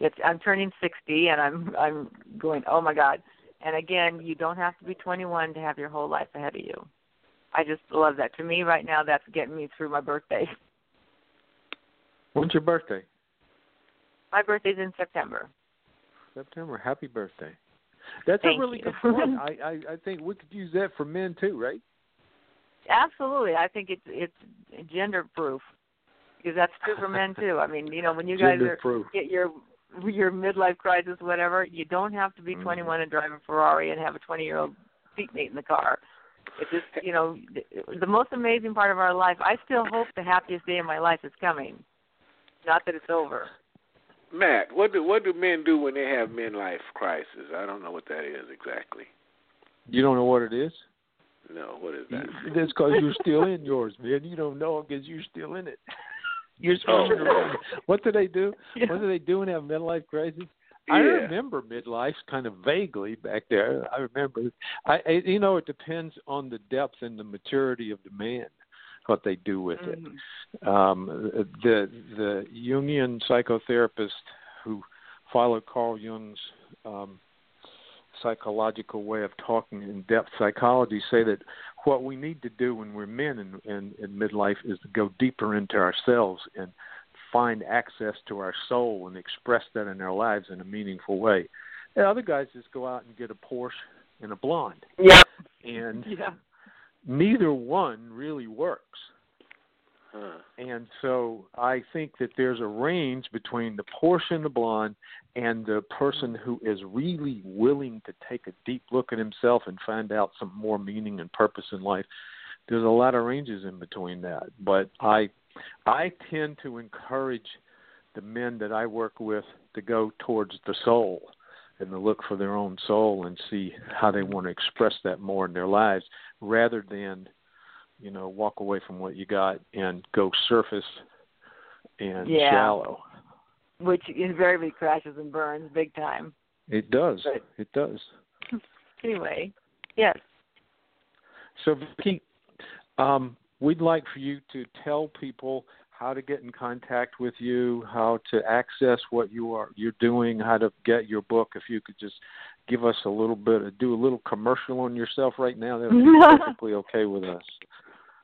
it's I'm turning 60 and I'm I'm going oh my god and again you don't have to be 21 to have your whole life ahead of you. I just love that. To me right now that's getting me through my birthday. When's your birthday? My birthday's in September. September. Happy birthday. That's Thank a really you. good point. *laughs* I, I I think we could use that for men too, right? Absolutely, I think it's it's gender proof because that's true for men too. I mean, you know, when you guys are get your your midlife crisis, whatever, you don't have to be mm-hmm. 21 and drive a Ferrari and have a 20 year old seatmate in the car. It's just, you know, the, the most amazing part of our life. I still hope the happiest day of my life is coming. Not that it's over. Matt, what do what do men do when they have midlife crisis? I don't know what that is exactly. You don't know what it is? No, what is that? That's because you're still in yours, man. You don't know because you're still in it. *laughs* You're Oh. swimming around. What do they do? Yeah. What do they do when they have midlife crisis? I Yeah. remember midlife kind of vaguely back there. I remember. I, I you know it depends on the depth and the maturity of the man what they do with it. Mhm. Um, the the Jungian psychotherapist who followed Carl Jung's um, psychological way of talking in depth psychology say that what we need to do when we're men in, in, in midlife is to go deeper into ourselves and find access to our soul and express that in our lives in a meaningful way. And other guys just go out and get a Porsche and a blonde, Yep. and Yeah. neither one really works. Huh. And so I think that there's a range between the and the blonde and the person who is really willing to take a deep look at himself and find out some more meaning and purpose in life. There's a lot of ranges in between that. But I I tend to encourage the men that I work with to go towards the soul and to look for their own soul and see how they want to express that more in their lives rather than you know walk away from what you got and go surface and Yeah. shallow Which invariably crashes and burns big time. it does Right. it does *laughs* Anyway, yes. so Vikki, um, we'd like for you to tell people how to get in contact with you how to access what you are you're doing how to get your book if you could just give us a little bit do a little commercial on yourself right now that would be *laughs* perfectly okay with us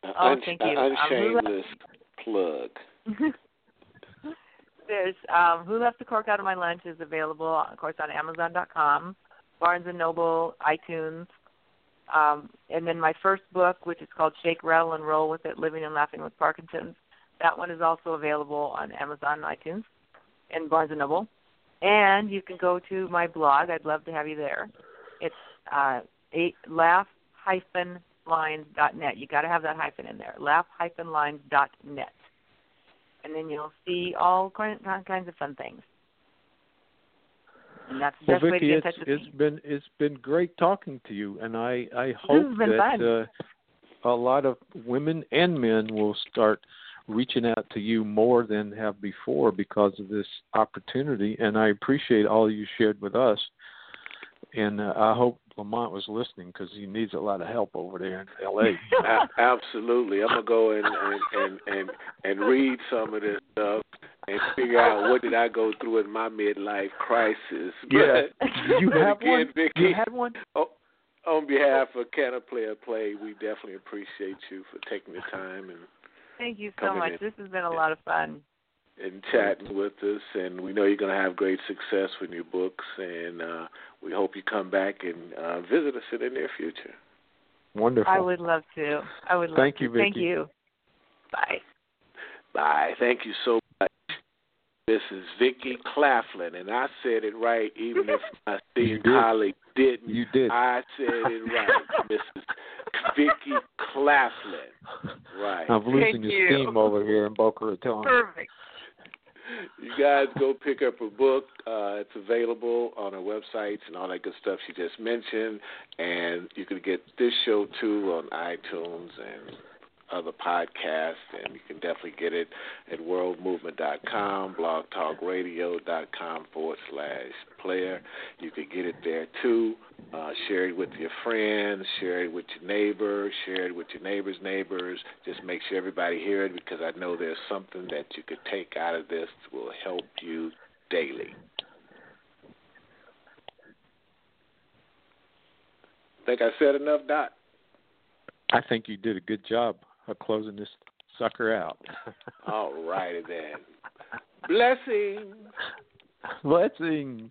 Oh, un- thank an you. Um, who left- plug. *laughs* There's um, Who Left the Cork Out of My Lunch is available, of course, on Amazon.com, Barnes and Noble, iTunes, um, and then my first book, which is called Shake, Rattle, and Roll with It: Living and Laughing with Parkinson's. That one is also available on Amazon, iTunes, and Barnes and Noble. And you can go to my blog. I'd love to have you there. It's uh, eight, laugh hyphen lines.net. You got to have that hyphen in there. Laugh hyphen lines.net and then you'll see all kinds of fun things. And that's the Well, best way to get it's touch with it's me. been it's been great talking to you, and I I hope that uh, a lot of women and men will start reaching out to you more than have before because of this opportunity. And I appreciate all you shared with us. And uh, I hope Lamont was listening because he needs a lot of help over there in L.A. A- *laughs* absolutely. I'm gonna go and and, and and and read some of this stuff and figure out what did I go through in my midlife crisis. *laughs* Yeah. But, you but have again, one. Vikki, You had one. oh, on behalf of Can a Player Play, we definitely appreciate you for taking the time and Thank you so much. in. This has been a lot of fun. and chatting with us. And we know you're going to have great success with your books. And uh, we hope you come back and uh, visit us in the near future. Wonderful. I would love to. I would love Thank to. you, Thank you. Bye. Bye. Thank you so much. This is Vikki Claflin, and I said it right, even if *laughs* my You esteemed did. colleague didn't. You did. I said it right, *laughs* Mrs. Vikki Claflin. Right. I'm losing Thank you. steam over here in Boca Raton. Perfect. You guys go pick up her book. Uh, it's available on her websites and all that good stuff she just mentioned. And you can get this show too on iTunes and other podcasts. And you can definitely get it at worldmovement.com, blogtalkradio.com forward slash player. You can get it there too. Uh, share it with your friends, share it with your neighbors, share it with your neighbors' neighbors. Just make sure everybody hear it because I know there's something that you could take out of this that will help you daily. Think I said enough, Dot? I think you did a good job of closing this sucker out. *laughs* All righty then. Blessings. *laughs* Blessings.